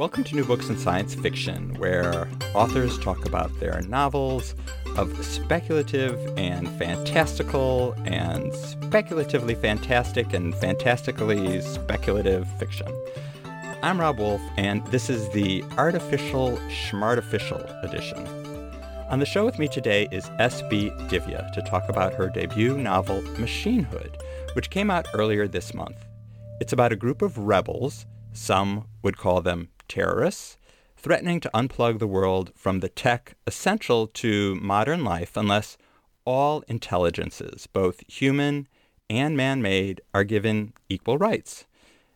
Welcome to New Books in Science Fiction, where authors talk about their novels of speculative and fantastical and speculatively fantastic and fantastically speculative fiction. I'm Rob Wolf, and this is the Artificial Schmartificial edition. On the show with me today is S.B. Divya to talk about her debut novel, Machinehood, which came out earlier this month. It's about a group of rebels, some would call them terrorists threatening to unplug the world from the tech essential to modern life unless all intelligences, both human and man made, are given equal rights.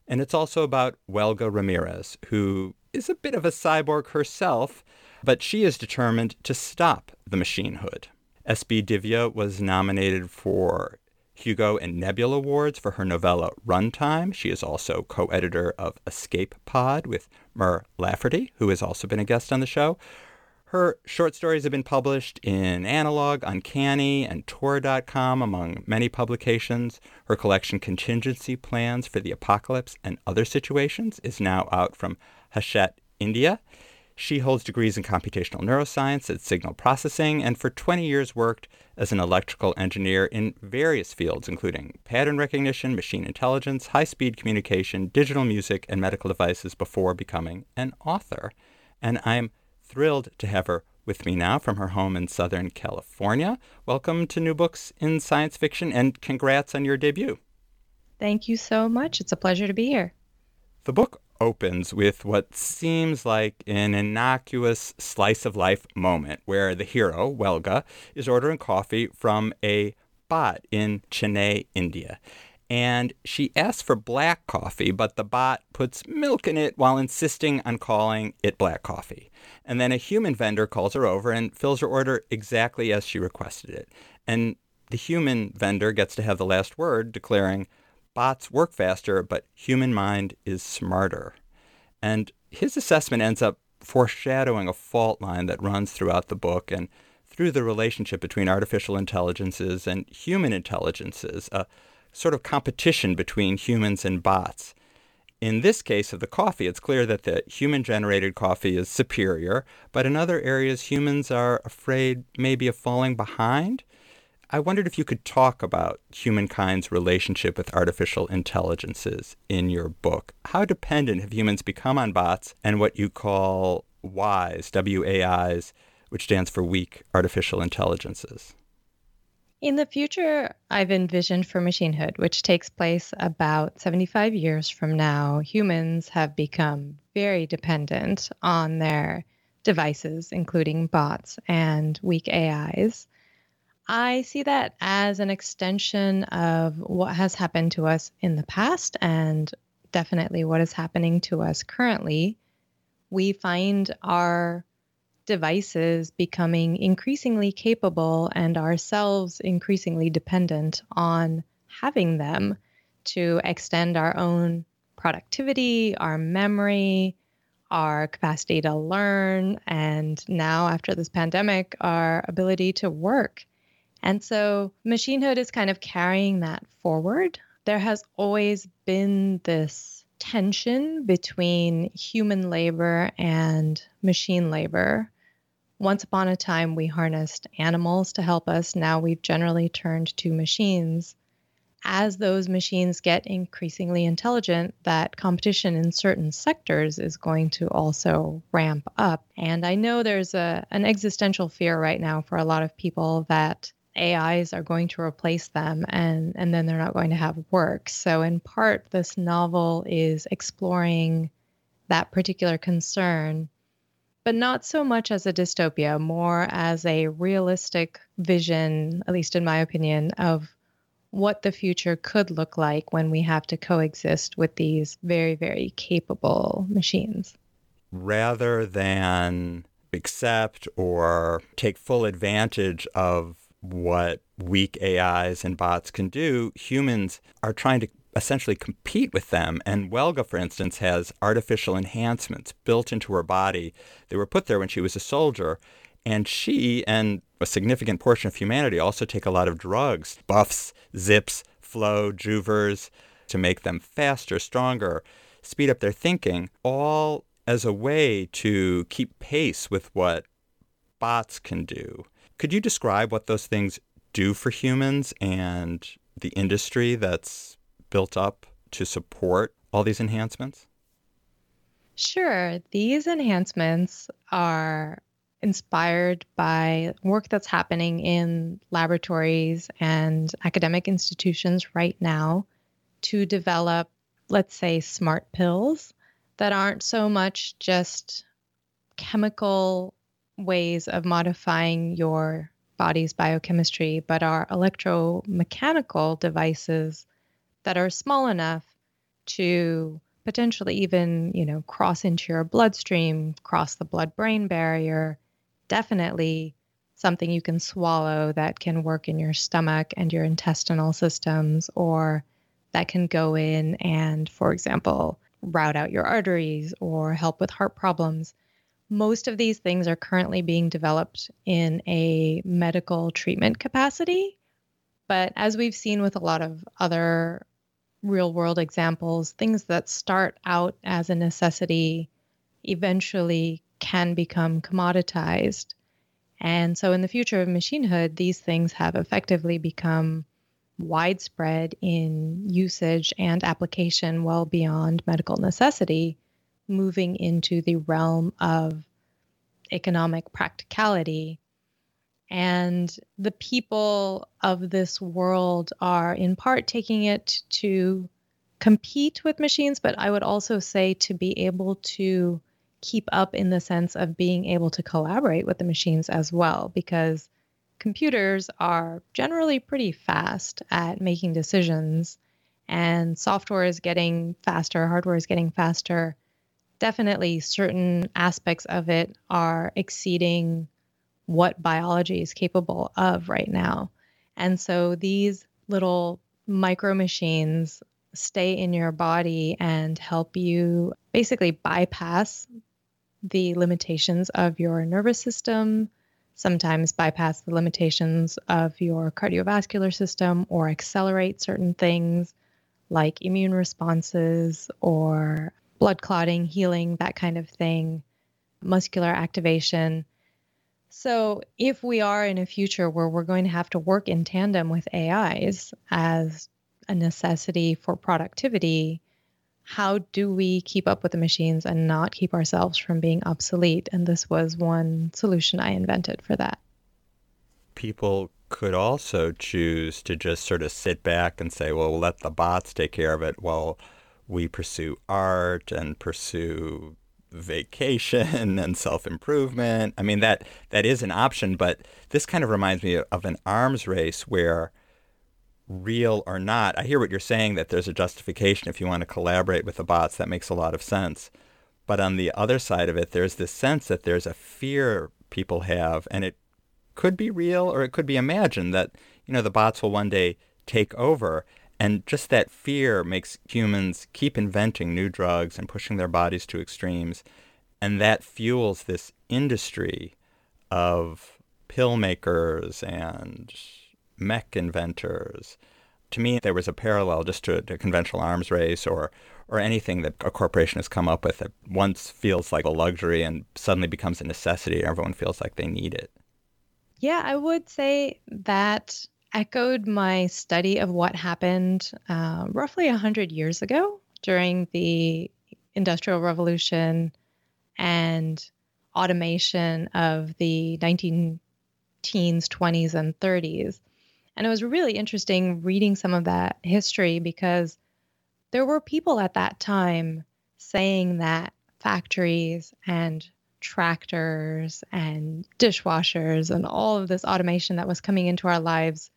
And it's also about Welga Ramirez, who is a bit of a cyborg herself, but she is determined to stop the machinehood. S.B. Divya was nominated for Hugo and Nebula Awards for her novella Runtime. She is also co editor of Escape Pod with Mur Lafferty, who has also been a guest on the show. Her short stories have been published in Analog, Uncanny, and Tor.com, among many publications. Her collection Contingency Plans for the Apocalypse and Other Situations is now out from Hachette, India. She holds degrees in computational neuroscience and signal processing and for 20 years worked as an electrical engineer in various fields, including pattern recognition, machine intelligence, high speed communication, digital music, and medical devices before becoming an author. And I'm thrilled to have her with me now from her home in Southern California. Welcome to New Books in Science Fiction and congrats on your debut. Thank you so much. It's a pleasure to be here. The book opens with what seems like an innocuous slice of life moment where the hero, Welga, is ordering coffee from a bot in Chennai, India. And she asks for black coffee, but the bot puts milk in it while insisting on calling it black coffee. And then a human vendor calls her over and fills her order exactly as she requested it. And the human vendor gets to have the last word, declaring, bots work faster, but human mind is smarter. And his assessment ends up foreshadowing a fault line that runs throughout the book and through the relationship between artificial intelligences and human intelligences, a sort of competition between humans and bots. In this case of the coffee, it's clear that the human generated coffee is superior, but in other areas, humans are afraid maybe of falling behind. I wondered if you could talk about humankind's relationship with artificial intelligences in your book. How dependent have humans become on bots and what you call WAIs, WAIs, which stands for weak artificial intelligences? In the future, I've envisioned for machinehood, which takes place about 75 years from now, humans have become very dependent on their devices, including bots and weak AIs. I see that as an extension of what has happened to us in the past and definitely what is happening to us currently. We find our devices becoming increasingly capable and ourselves increasingly dependent on having them to extend our own productivity, our memory, our capacity to learn, and now after this pandemic, our ability to work. And so machinehood is kind of carrying that forward. There has always been this tension between human labor and machine labor. Once upon a time, we harnessed animals to help us. Now we've generally turned to machines. As those machines get increasingly intelligent, that competition in certain sectors is going to also ramp up. And I know there's a, an existential fear right now for a lot of people that AIs are going to replace them and, and then they're not going to have work. So, in part, this novel is exploring that particular concern, but not so much as a dystopia, more as a realistic vision, at least in my opinion, of what the future could look like when we have to coexist with these very, very capable machines. Rather than accept or take full advantage of what weak AIs and bots can do, humans are trying to essentially compete with them. And Welga, for instance, has artificial enhancements built into her body. They were put there when she was a soldier. And she and a significant portion of humanity also take a lot of drugs, buffs, zips, flow, juvers, to make them faster, stronger, speed up their thinking, all as a way to keep pace with what bots can do. Could you describe what those things do for humans and the industry that's built up to support all these enhancements? Sure. These enhancements are inspired by work that's happening in laboratories and academic institutions right now to develop, let's say, smart pills that aren't so much just chemical ways of modifying your body's biochemistry, but are electromechanical devices that are small enough to potentially even, you know, cross into your bloodstream, cross the blood brain barrier. Definitely something you can swallow that can work in your stomach and your intestinal systems, or that can go in and, for example, route out your arteries or help with heart problems. Most of these things are currently being developed in a medical treatment capacity. But as we've seen with a lot of other real world examples, things that start out as a necessity eventually can become commoditized. And so in the future of machinehood, these things have effectively become widespread in usage and application well beyond medical necessity, moving into the realm of economic practicality. And the people of this world are in part taking it to compete with machines, but I would also say to be able to keep up in the sense of being able to collaborate with the machines as well, because computers are generally pretty fast at making decisions and software is getting faster, hardware is getting faster. Definitely, certain aspects of it are exceeding what biology is capable of right now. And so these little micro machines stay in your body and help you basically bypass the limitations of your nervous system, sometimes bypass the limitations of your cardiovascular system or accelerate certain things like immune responses or blood clotting, healing, that kind of thing, muscular activation. So, if we are in a future where we're going to have to work in tandem with AIs as a necessity for productivity, how do we keep up with the machines and not keep ourselves from being obsolete? And this was one solution I invented for that. People could also choose to just sort of sit back and say, well, we'll let the bots take care of it while we pursue art and pursue vacation and self-improvement. I mean that that is an option, but this kind of reminds me of an arms race where real or not. I hear what you're saying that there's a justification if you want to collaborate with the bots. That makes a lot of sense. But on the other side of it, there's this sense that there's a fear people have, and it could be real or it could be imagined that, you know, the bots will one day take over. And just that fear makes humans keep inventing new drugs and pushing their bodies to extremes. And that fuels this industry of pill makers and mech inventors. To me, there was a parallel just to, a conventional arms race or, or anything that a corporation has come up with that once feels like a luxury and suddenly becomes a necessity. Everyone feels like they need it. Yeah, I would say that echoed my study of what happened uh, roughly 100 years ago during the Industrial Revolution and automation of the 19 teens, 20s, and 30s. And it was really interesting reading some of that history because there were people at that time saying that factories and tractors and dishwashers and all of this automation that was coming into our lives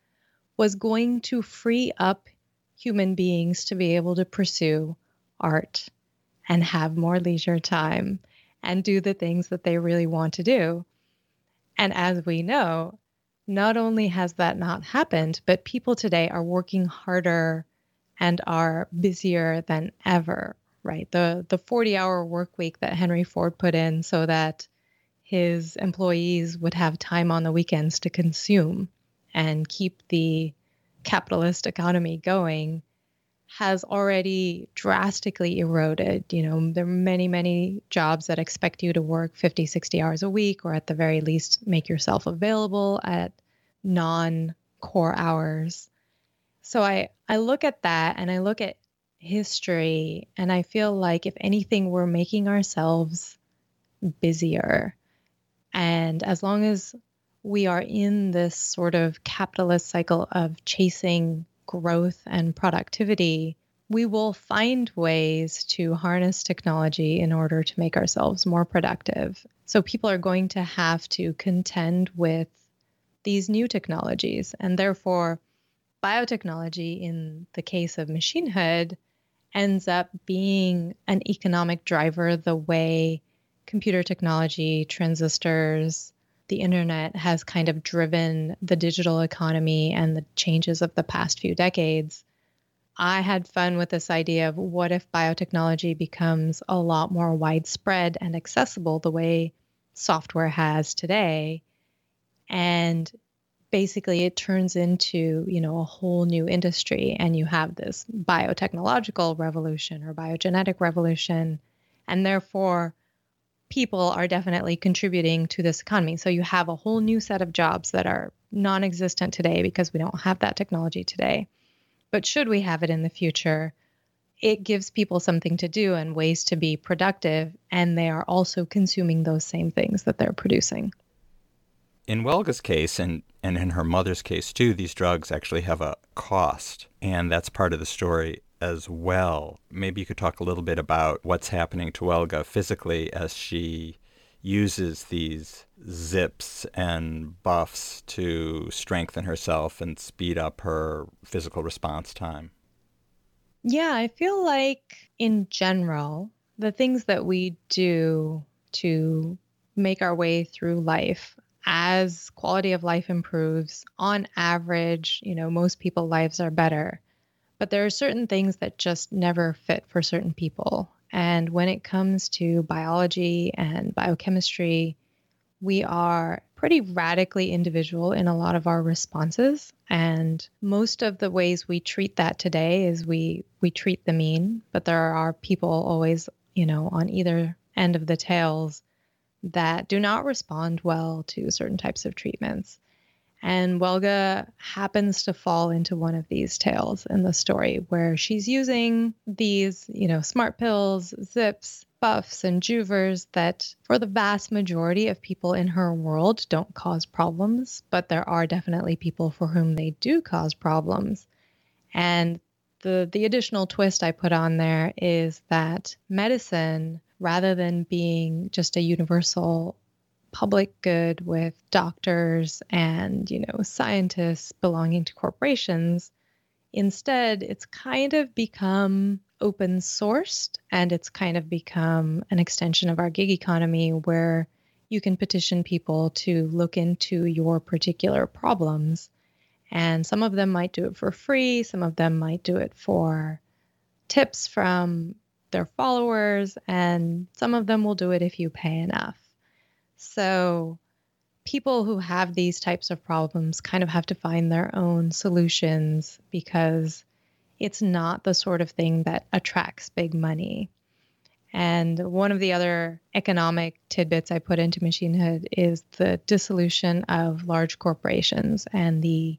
was going to free up human beings to be able to pursue art and have more leisure time and do the things that they really want to do. And as we know, not only has that not happened, but people today are working harder and are busier than ever, right? The the 40-hour work week that Henry Ford put in so that his employees would have time on the weekends to consume and keep the capitalist economy going has already drastically eroded. You know, there are many, many jobs that expect you to work 50, 60 hours a week, or at the very least, make yourself available at non core hours. So I, I look at that and I look at history, and I feel like if anything, we're making ourselves busier. And as long as we are in this sort of capitalist cycle of chasing growth and productivity, we will find ways to harness technology in order to make ourselves more productive. So people are going to have to contend with these new technologies. And therefore, biotechnology, in the case of machinehood, ends up being an economic driver the way computer technology, transistors, the internet has kind of driven the digital economy and the changes of the past few decades, I had fun with this idea of what if biotechnology becomes a lot more widespread and accessible the way software has today. And basically it turns into, you know, a whole new industry and you have this biotechnological revolution or biogenetic revolution. And therefore, people are definitely contributing to this economy. So you have a whole new set of jobs that are non existent today because we don't have that technology today. But should we have it in the future, it gives people something to do and ways to be productive, and they are also consuming those same things that they're producing. In Welga's case, and, and in her mother's case too, these drugs actually have a cost, and that's part of the story as well. Maybe you could talk a little bit about what's happening to Welga physically as she uses these zips and buffs to strengthen herself and speed up her physical response time. Yeah, I feel like in general, the things that we do to make our way through life as quality of life improves on average you know most people's lives are better but there are certain things that just never fit for certain people. And when it comes to biology and biochemistry, we are pretty radically individual in a lot of our responses. And most of the ways we treat that today is we we treat the mean, but there are people always, you know, on either end of the tails that do not respond well to certain types of treatments. And Welga happens to fall into one of these tails in the story where she's using these, you know, smart pills, zips, buffs, and juvers that, for the vast majority of people in her world, don't cause problems. But there are definitely people for whom they do cause problems. And the, the additional twist I put on there is that medicine, rather than being just a universal public good with doctors and, you know, scientists belonging to corporations. Instead, it's kind of become open sourced and it's kind of become an extension of our gig economy where you can petition people to look into your particular problems. And some of them might do it for free, some of them might do it for tips from their followers, and some of them will do it if you pay enough. So people who have these types of problems kind of have to find their own solutions because it's not the sort of thing that attracts big money. And one of the other economic tidbits I put into Machinehood is the dissolution of large corporations and the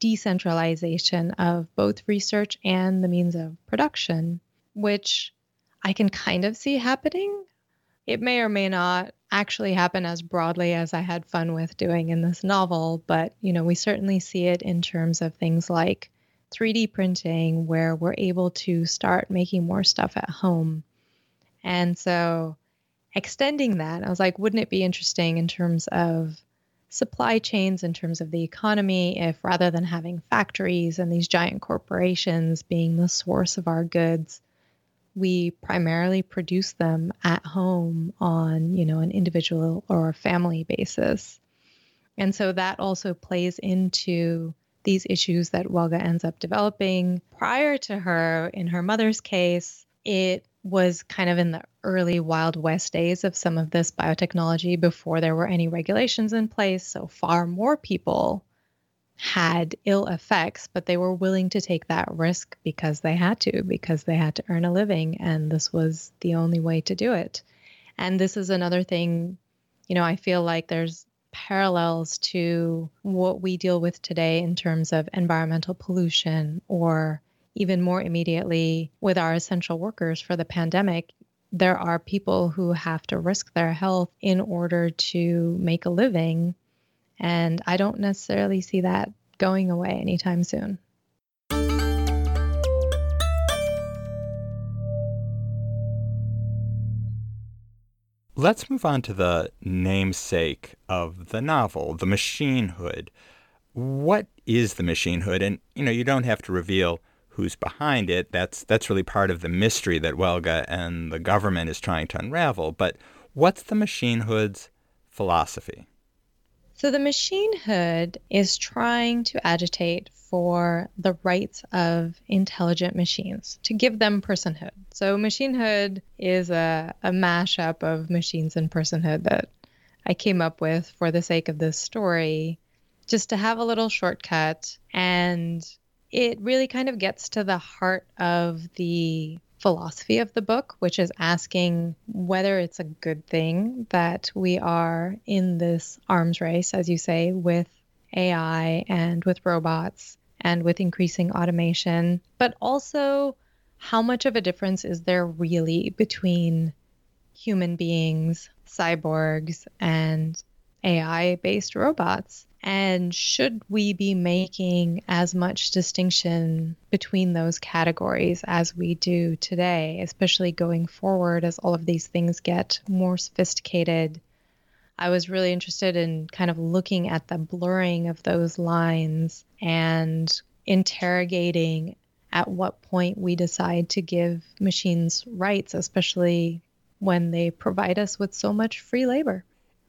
decentralization of both research and the means of production, which I can kind of see happening. It may or may not actually happen as broadly as I had fun with doing in this novel, but you know, we certainly see it in terms of things like 3D printing where we're able to start making more stuff at home. And so extending that, I was like, wouldn't it be interesting in terms of supply chains, in terms of the economy, if rather than having factories and these giant corporations being the source of our goods, we primarily produce them at home on, you know, an individual or a family basis. And so that also plays into these issues that Welga ends up developing. Prior to her, in her mother's case, it was kind of in the early Wild West days of some of this biotechnology before there were any regulations in place. So far more people had ill effects, but they were willing to take that risk because they had to, because they had to earn a living. And this was the only way to do it. And this is another thing, you know, I feel like there's parallels to what we deal with today in terms of environmental pollution or even more immediately with our essential workers for the pandemic there are people who have to risk their health in order to make a living and i don't necessarily see that going away anytime soon Let's move on to the namesake of the novel, the machine hood. What is the machine hood? And you know, you don't have to reveal who's behind it. That's that's really part of the mystery that Welga and the government is trying to unravel. But what's the machine hood's philosophy? So the machine hood is trying to agitate for the rights of intelligent machines, to give them personhood. So machinehood is a, a mashup of machines and personhood that I came up with for the sake of this story, just to have a little shortcut. And it really kind of gets to the heart of the philosophy of the book, which is asking whether it's a good thing that we are in this arms race, as you say, with AI and with robots and with increasing automation, but also how much of a difference is there really between human beings, cyborgs, and AI based robots? And should we be making as much distinction between those categories as we do today, especially going forward as all of these things get more sophisticated? I was really interested in kind of looking at the blurring of those lines and interrogating at what point we decide to give machines rights, especially when they provide us with so much free labor.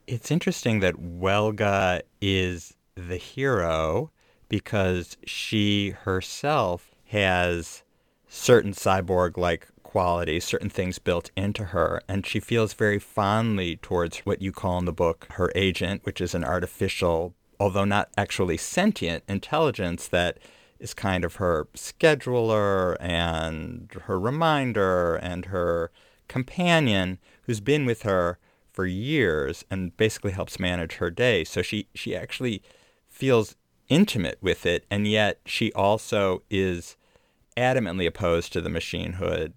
It's interesting that Welga is the hero because she herself has certain cyborg like qualities, certain things built into her, and she feels very fondly towards what you call in the book her agent, which is an artificial, although not actually sentient intelligence that is kind of her scheduler and her reminder and her companion who's been with her for years and basically helps manage her day. So she, she actually feels intimate with it, and yet she also is adamantly opposed to the machinehood.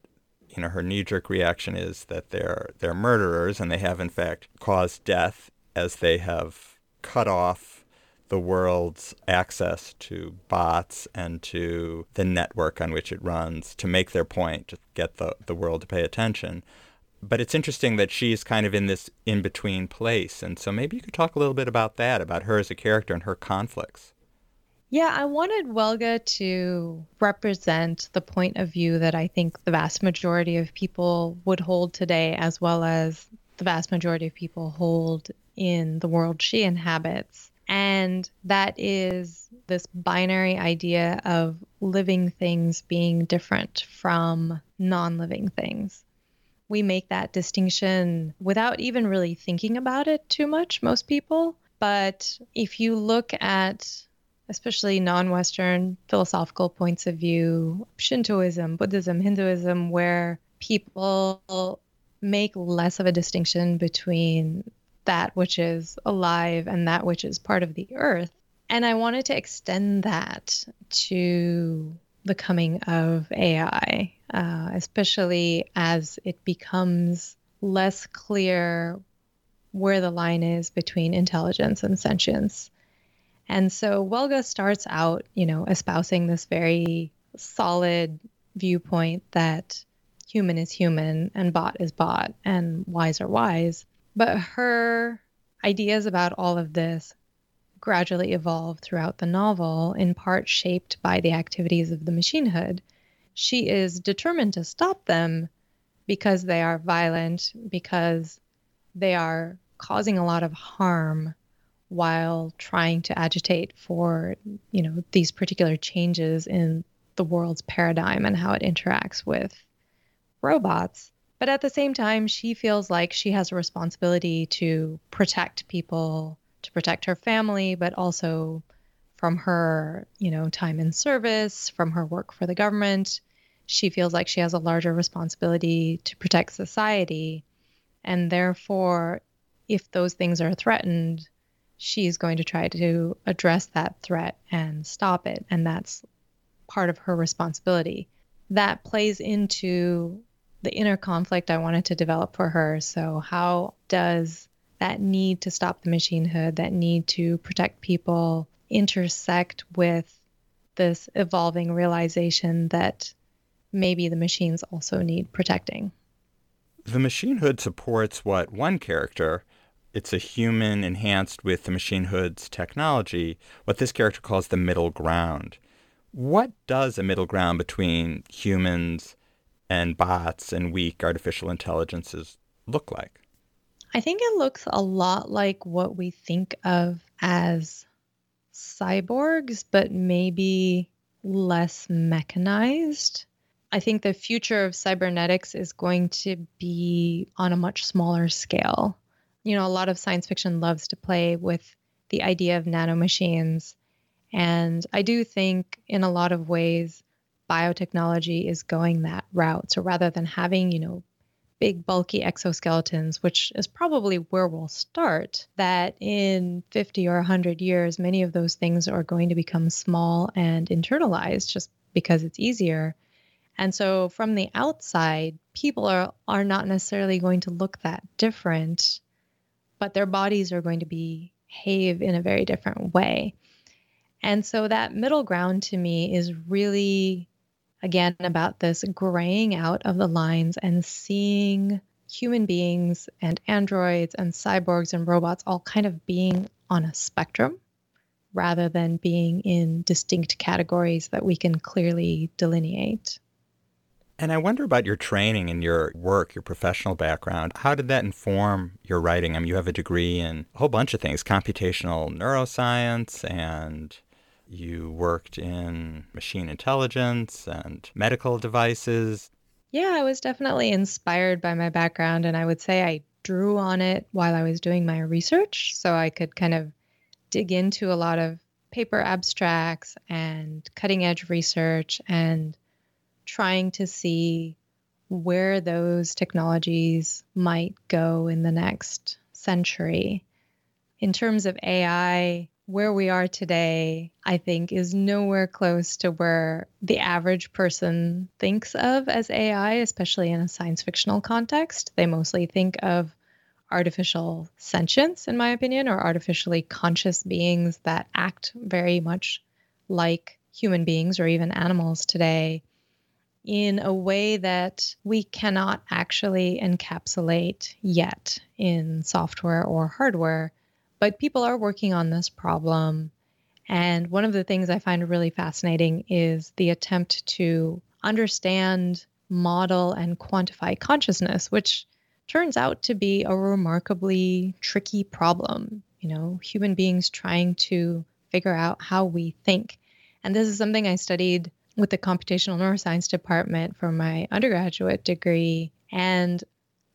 You know, her knee-jerk reaction is that they're they're murderers, and they have in fact caused death as they have cut off the world's access to bots and to the network on which it runs to make their point, to get the, the world to pay attention but it's interesting that she's kind of in this in between place. And so maybe you could talk a little bit about that, about her as a character and her conflicts. Yeah, I wanted Welga to represent the point of view that I think the vast majority of people would hold today, as well as the vast majority of people hold in the world she inhabits. And that is this binary idea of living things being different from non living things we make that distinction without even really thinking about it too much, most people. But if you look at especially non Western philosophical points of view, Shintoism, Buddhism, Hinduism, where people make less of a distinction between that which is alive and that which is part of the earth. And I wanted to extend that to the coming of AI, uh, especially as it becomes less clear where the line is between intelligence and sentience. And so Welga starts out, you know, espousing this very solid viewpoint that human is human and bot is bot and WAIs are WAIs. But her ideas about all of this gradually evolve throughout the novel, in part shaped by the activities of the machine hood, she is determined to stop them because they are violent, because they are causing a lot of harm while trying to agitate for, you know, these particular changes in the world's paradigm and how it interacts with robots. But at the same time, she feels like she has a responsibility to protect people, to protect her family, but also from her, you know, time in service, from her work for the government. She feels like she has a larger responsibility to protect society. And therefore, if those things are threatened, she's going to try to address that threat and stop it. And that's part of her responsibility. That plays into the inner conflict I wanted to develop for her. So, how does that need to stop the machinehood, that need to protect people, intersect with this evolving realization that maybe the machines also need protecting? The machine hood supports what one character, it's a human enhanced with the machine hood's technology, what this character calls the middle ground. What does a middle ground between humans and bots and weak artificial intelligences look like? I think it looks a lot like what we think of as cyborgs, but maybe less mechanized. I think the future of cybernetics is going to be on a much smaller scale. You know, a lot of science fiction loves to play with the idea of nanomachines. And I do think, in a lot of ways, biotechnology is going that route. So rather than having, you know, big bulky exoskeletons, which is probably where we'll start, that in 50 or 100 years, many of those things are going to become small and internalized just because it's easier. And so from the outside, people are, are not necessarily going to look that different, but their bodies are going to behave in a very different way. And so that middle ground to me is really again about this graying out of the lines and seeing human beings and androids and cyborgs and robots all kind of being on a spectrum rather than being in distinct categories that we can clearly delineate. And I wonder about your training and your work, your professional background. How did that inform your writing? I mean, you have a degree in a whole bunch of things computational neuroscience and you worked in machine intelligence and medical devices. Yeah, I was definitely inspired by my background, and I would say I drew on it while I was doing my research. So I could kind of dig into a lot of paper abstracts and cutting edge research and trying to see where those technologies might go in the next century. In terms of AI, where we are today, I think, is nowhere close to where the average person thinks of as AI, especially in a science fictional context. They mostly think of artificial sentience, in my opinion, or artificially conscious beings that act very much like human beings or even animals today in a way that we cannot actually encapsulate yet in software or hardware but people are working on this problem. And one of the things I find really fascinating is the attempt to understand, model, and quantify consciousness, which turns out to be a remarkably tricky problem. You know, human beings trying to figure out how we think. And this is something I studied with the computational neuroscience department for my undergraduate degree. And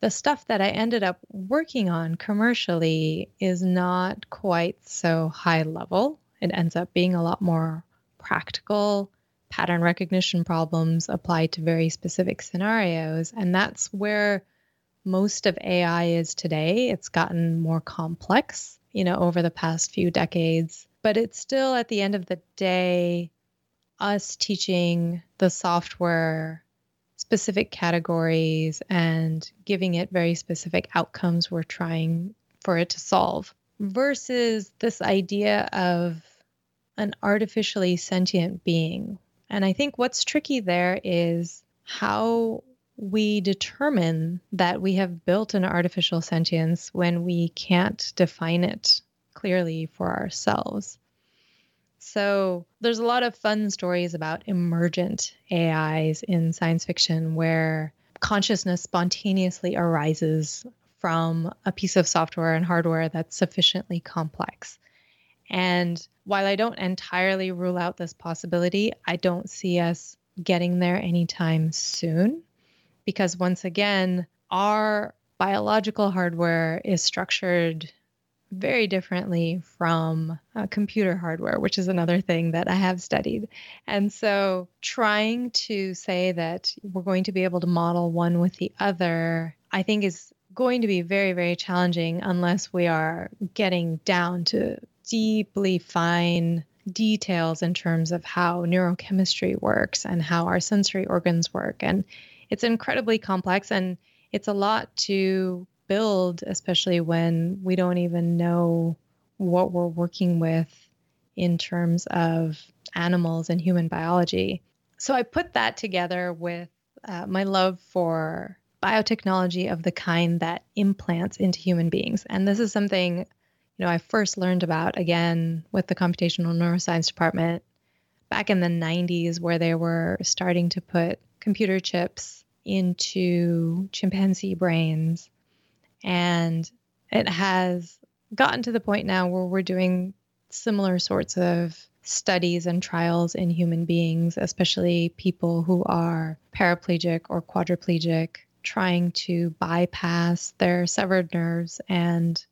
the stuff that I ended up working on commercially is not quite so high level. It ends up being a lot more practical pattern recognition problems applied to very specific scenarios. And that's where most of AI is today. It's gotten more complex, you know, over the past few decades, but it's still at the end of the day us teaching the software specific categories and giving it very specific outcomes we're trying for it to solve versus this idea of an artificially sentient being. And I think what's tricky there is how we determine that we have built an artificial sentience when we can't define it clearly for ourselves. So there's a lot of fun stories about emergent AIs in science fiction where consciousness spontaneously arises from a piece of software and hardware that's sufficiently complex. And while I don't entirely rule out this possibility, I don't see us getting there anytime soon because once again, our biological hardware is structured very differently from uh, computer hardware, which is another thing that I have studied. And so trying to say that we're going to be able to model one with the other, I think is going to be very, very challenging unless we are getting down to deeply fine details in terms of how neurochemistry works and how our sensory organs work. And it's incredibly complex and it's a lot to build, especially when we don't even know what we're working with in terms of animals and human biology. So I put that together with uh, my love for biotechnology of the kind that implants into human beings. And this is something, you know, I first learned about again with the computational neuroscience department back in the 90s where they were starting to put computer chips into chimpanzee brains and it has gotten to the point now where we're doing similar sorts of studies and trials in human beings, especially people who are paraplegic or quadriplegic, trying to bypass their severed nerves and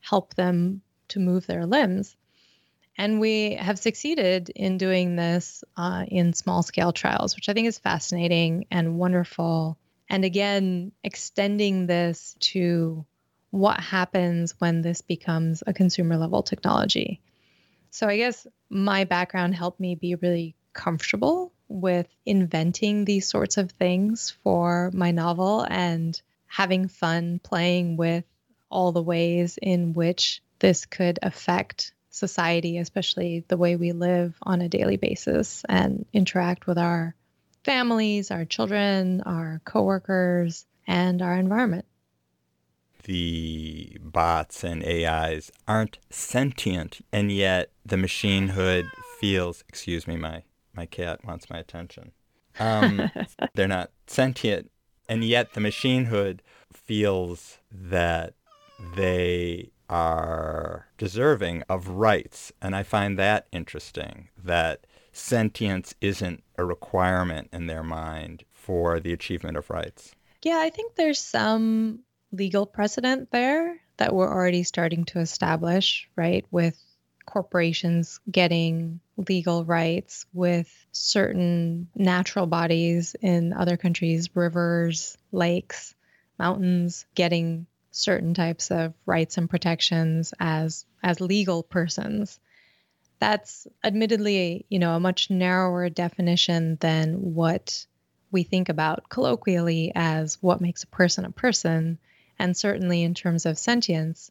help them to move their limbs. And we have succeeded in doing this uh, in small scale trials, which I think is fascinating and wonderful and again, extending this to what happens when this becomes a consumer level technology. So I guess my background helped me be really comfortable with inventing these sorts of things for my novel and having fun playing with all the ways in which this could affect society, especially the way we live on a daily basis and interact with our families, our children, our coworkers, and our environment. The bots and AIs aren't sentient, and yet the machine hood feels. Excuse me, my my cat wants my attention. Um, they're not sentient, and yet the machine hood feels that they are deserving of rights, and I find that interesting. That sentience isn't a requirement in their mind for the achievement of rights. Yeah, I think there's some legal precedent there that we're already starting to establish, right? With corporations getting legal rights with certain natural bodies in other countries, rivers, lakes, mountains, getting certain types of rights and protections as as legal persons that's admittedly, you know, a much narrower definition than what we think about colloquially as what makes a person a person, and certainly in terms of sentience.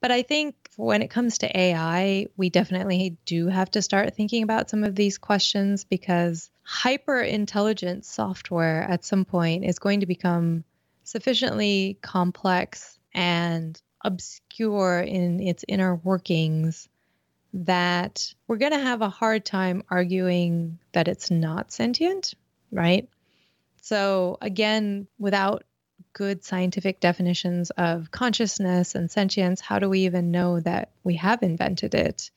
But I think when it comes to AI, we definitely do have to start thinking about some of these questions because hyper intelligent software at some point is going to become sufficiently complex and obscure in its inner workings that we're going to have a hard time arguing that it's not sentient, right? So, again, without good scientific definitions of consciousness and sentience, how do we even know that we have invented it?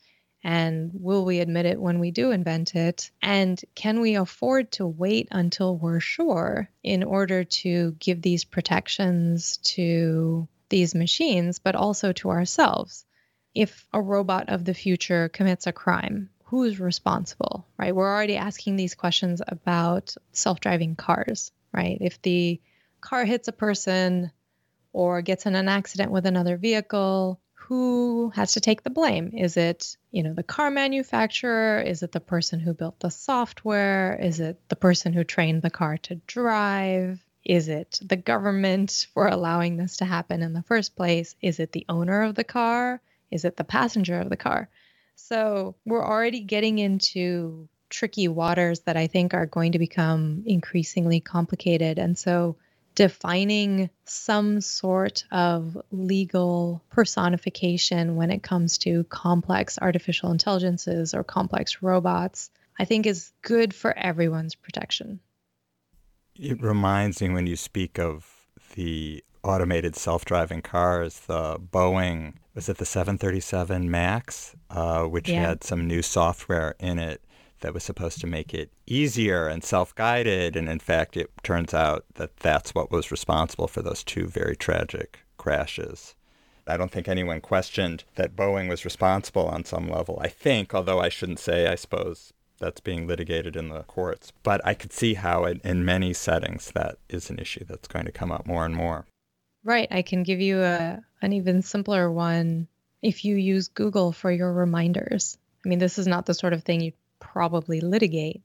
And will we admit it when we do invent it? And can we afford to wait until we're sure in order to give these protections to these machines, but also to ourselves? If a robot of the future commits a crime, who is responsible, right? We're already asking these questions about self driving cars, right? If the car hits a person or gets in an accident with another vehicle, who has to take the blame? Is it, you know, the car manufacturer? Is it the person who built the software? Is it the person who trained the car to drive? Is it the government for allowing this to happen in the first place? Is it the owner of the car? Is it the passenger of the car? So we're already getting into tricky waters that I think are going to become increasingly complicated. And so defining some sort of legal personification when it comes to complex artificial intelligences or complex robots, I think is good for everyone's protection. It reminds me when you speak of the automated self-driving cars, the Boeing was it the 737 Max, uh, which yeah. had some new software in it that was supposed to make it easier and self-guided, and in fact, it turns out that that's what was responsible for those two very tragic crashes. I don't think anyone questioned that Boeing was responsible on some level. I think, although I shouldn't say, I suppose that's being litigated in the courts. But I could see how, in, in many settings, that is an issue that's going to come up more and more. Right. I can give you a an even simpler one if you use Google for your reminders. I mean, this is not the sort of thing you'd probably litigate.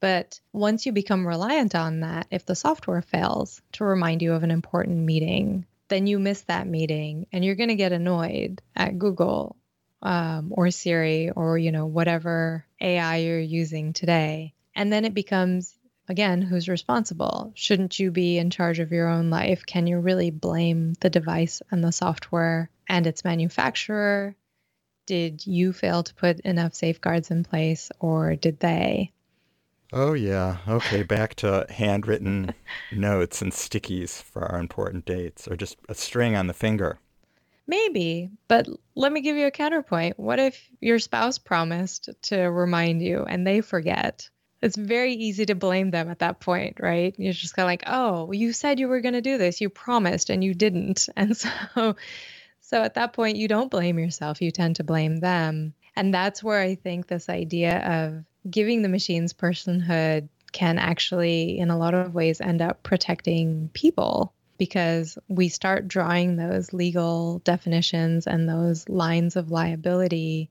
But once you become reliant on that, if the software fails to remind you of an important meeting, then you miss that meeting and you're going to get annoyed at Google um, or Siri or, you know, whatever AI you're using today. And then it becomes again, who's responsible? Shouldn't you be in charge of your own life? Can you really blame the device and the software and its manufacturer? Did you fail to put enough safeguards in place or did they? Oh, yeah. Okay, back to handwritten notes and stickies for our important dates or just a string on the finger. Maybe, but let me give you a counterpoint. What if your spouse promised to remind you and they forget? It's very easy to blame them at that point, right? You're just kind of like, oh, you said you were going to do this, you promised, and you didn't, and so, so at that point, you don't blame yourself. You tend to blame them, and that's where I think this idea of giving the machines personhood can actually, in a lot of ways, end up protecting people because we start drawing those legal definitions and those lines of liability.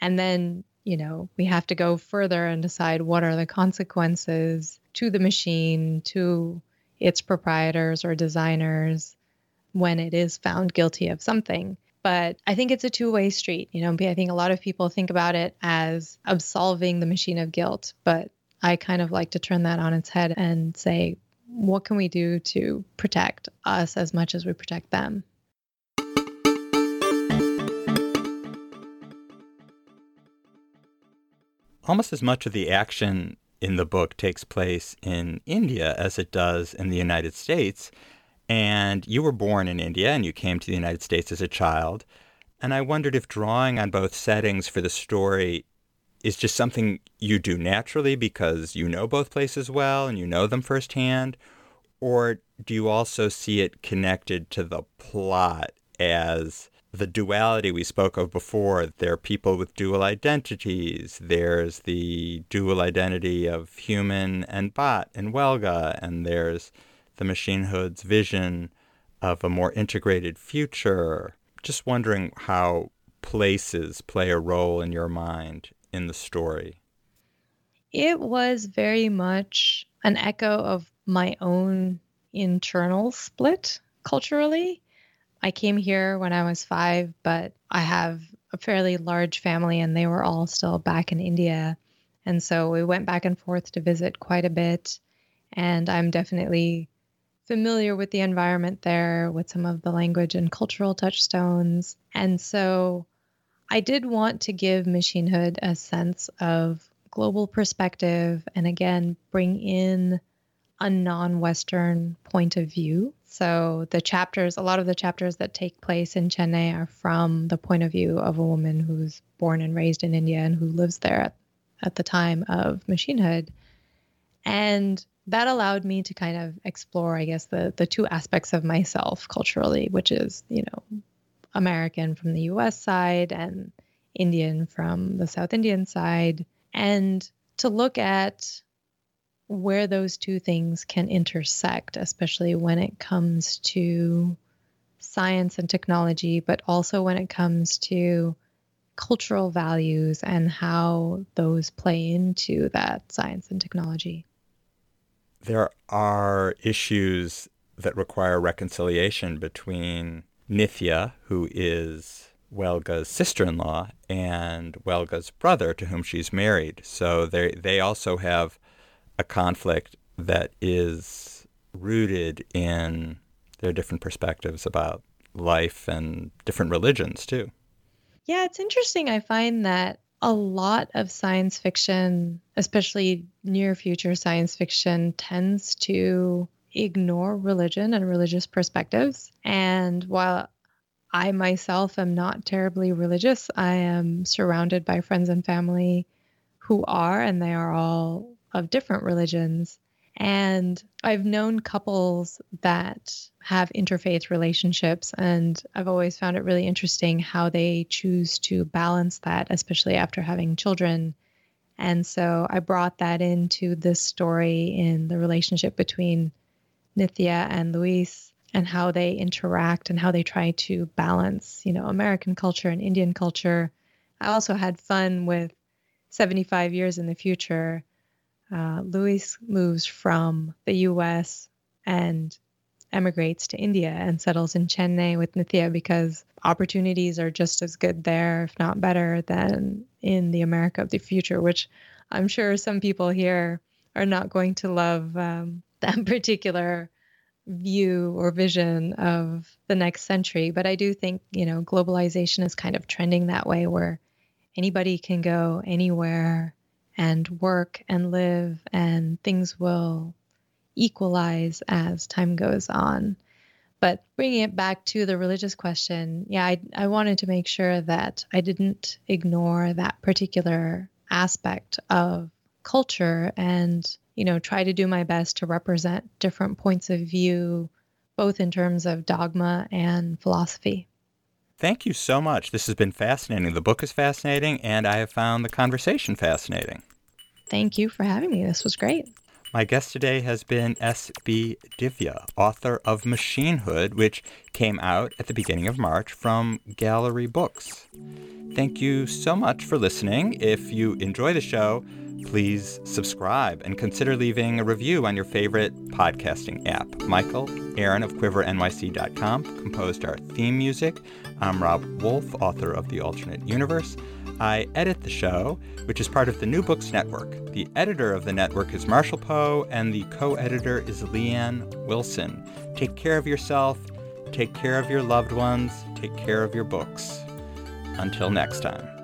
And then you know, we have to go further and decide what are the consequences to the machine, to its proprietors or designers when it is found guilty of something. But I think it's a two way street. You know, I think a lot of people think about it as absolving the machine of guilt, but I kind of like to turn that on its head and say, what can we do to protect us as much as we protect them? Almost as much of the action in the book takes place in India as it does in the United States. And you were born in India and you came to the United States as a child. And I wondered if drawing on both settings for the story is just something you do naturally because you know both places well and you know them firsthand, or do you also see it connected to the plot as the duality we spoke of before. There are people with dual identities. There's the dual identity of human and bot in Welga, and there's the Machinehood's vision of a more integrated future. Just wondering how places play a role in your mind in the story. It was very much an echo of my own internal split culturally. I came here when I was five, but I have a fairly large family and they were all still back in India. And so we went back and forth to visit quite a bit. And I'm definitely familiar with the environment there, with some of the language and cultural touchstones. And so I did want to give machinehood a sense of global perspective and again bring in a non Western point of view so the chapters, a lot of the chapters that take place in Chennai are from the point of view of a woman who's born and raised in India and who lives there at, at the time of machinehood. And that allowed me to kind of explore, I guess, the the two aspects of myself culturally, which is, you know, American from the US side and Indian from the South Indian side. And to look at where those two things can intersect, especially when it comes to science and technology, but also when it comes to cultural values and how those play into that science and technology. There are issues that require reconciliation between Nithya, who is Welga's sister-in-law, and Welga's brother, to whom she's married. So they they also have a conflict that is rooted in their different perspectives about life and different religions, too. Yeah, it's interesting. I find that a lot of science fiction, especially near future science fiction, tends to ignore religion and religious perspectives. And while I myself am not terribly religious, I am surrounded by friends and family who are, and they are all of different religions. And I've known couples that have interfaith relationships, and I've always found it really interesting how they choose to balance that, especially after having children. And so I brought that into this story in the relationship between Nithya and Luis and how they interact and how they try to balance, you know, American culture and Indian culture. I also had fun with 75 years in the future uh, Luis moves from the US and emigrates to India and settles in Chennai with Nithya because opportunities are just as good there, if not better, than in the America of the future, which I'm sure some people here are not going to love um, that particular view or vision of the next century. But I do think, you know, globalization is kind of trending that way where anybody can go anywhere and work and live, and things will equalize as time goes on. But bringing it back to the religious question, yeah, I, I wanted to make sure that I didn't ignore that particular aspect of culture and, you know, try to do my best to represent different points of view, both in terms of dogma and philosophy. Thank you so much. This has been fascinating. The book is fascinating, and I have found the conversation fascinating. Thank you for having me. This was great. My guest today has been S.B. Divya, author of Machinehood, which came out at the beginning of March from Gallery Books. Thank you so much for listening. If you enjoy the show, please subscribe and consider leaving a review on your favorite podcasting app. Michael Aaron of QuiverNYC.com composed our theme music. I'm Rob Wolf, author of The Alternate Universe. I edit the show, which is part of the New Books Network. The editor of the network is Marshall Poe, and the co editor is Leanne Wilson. Take care of yourself, take care of your loved ones, take care of your books. Until next time.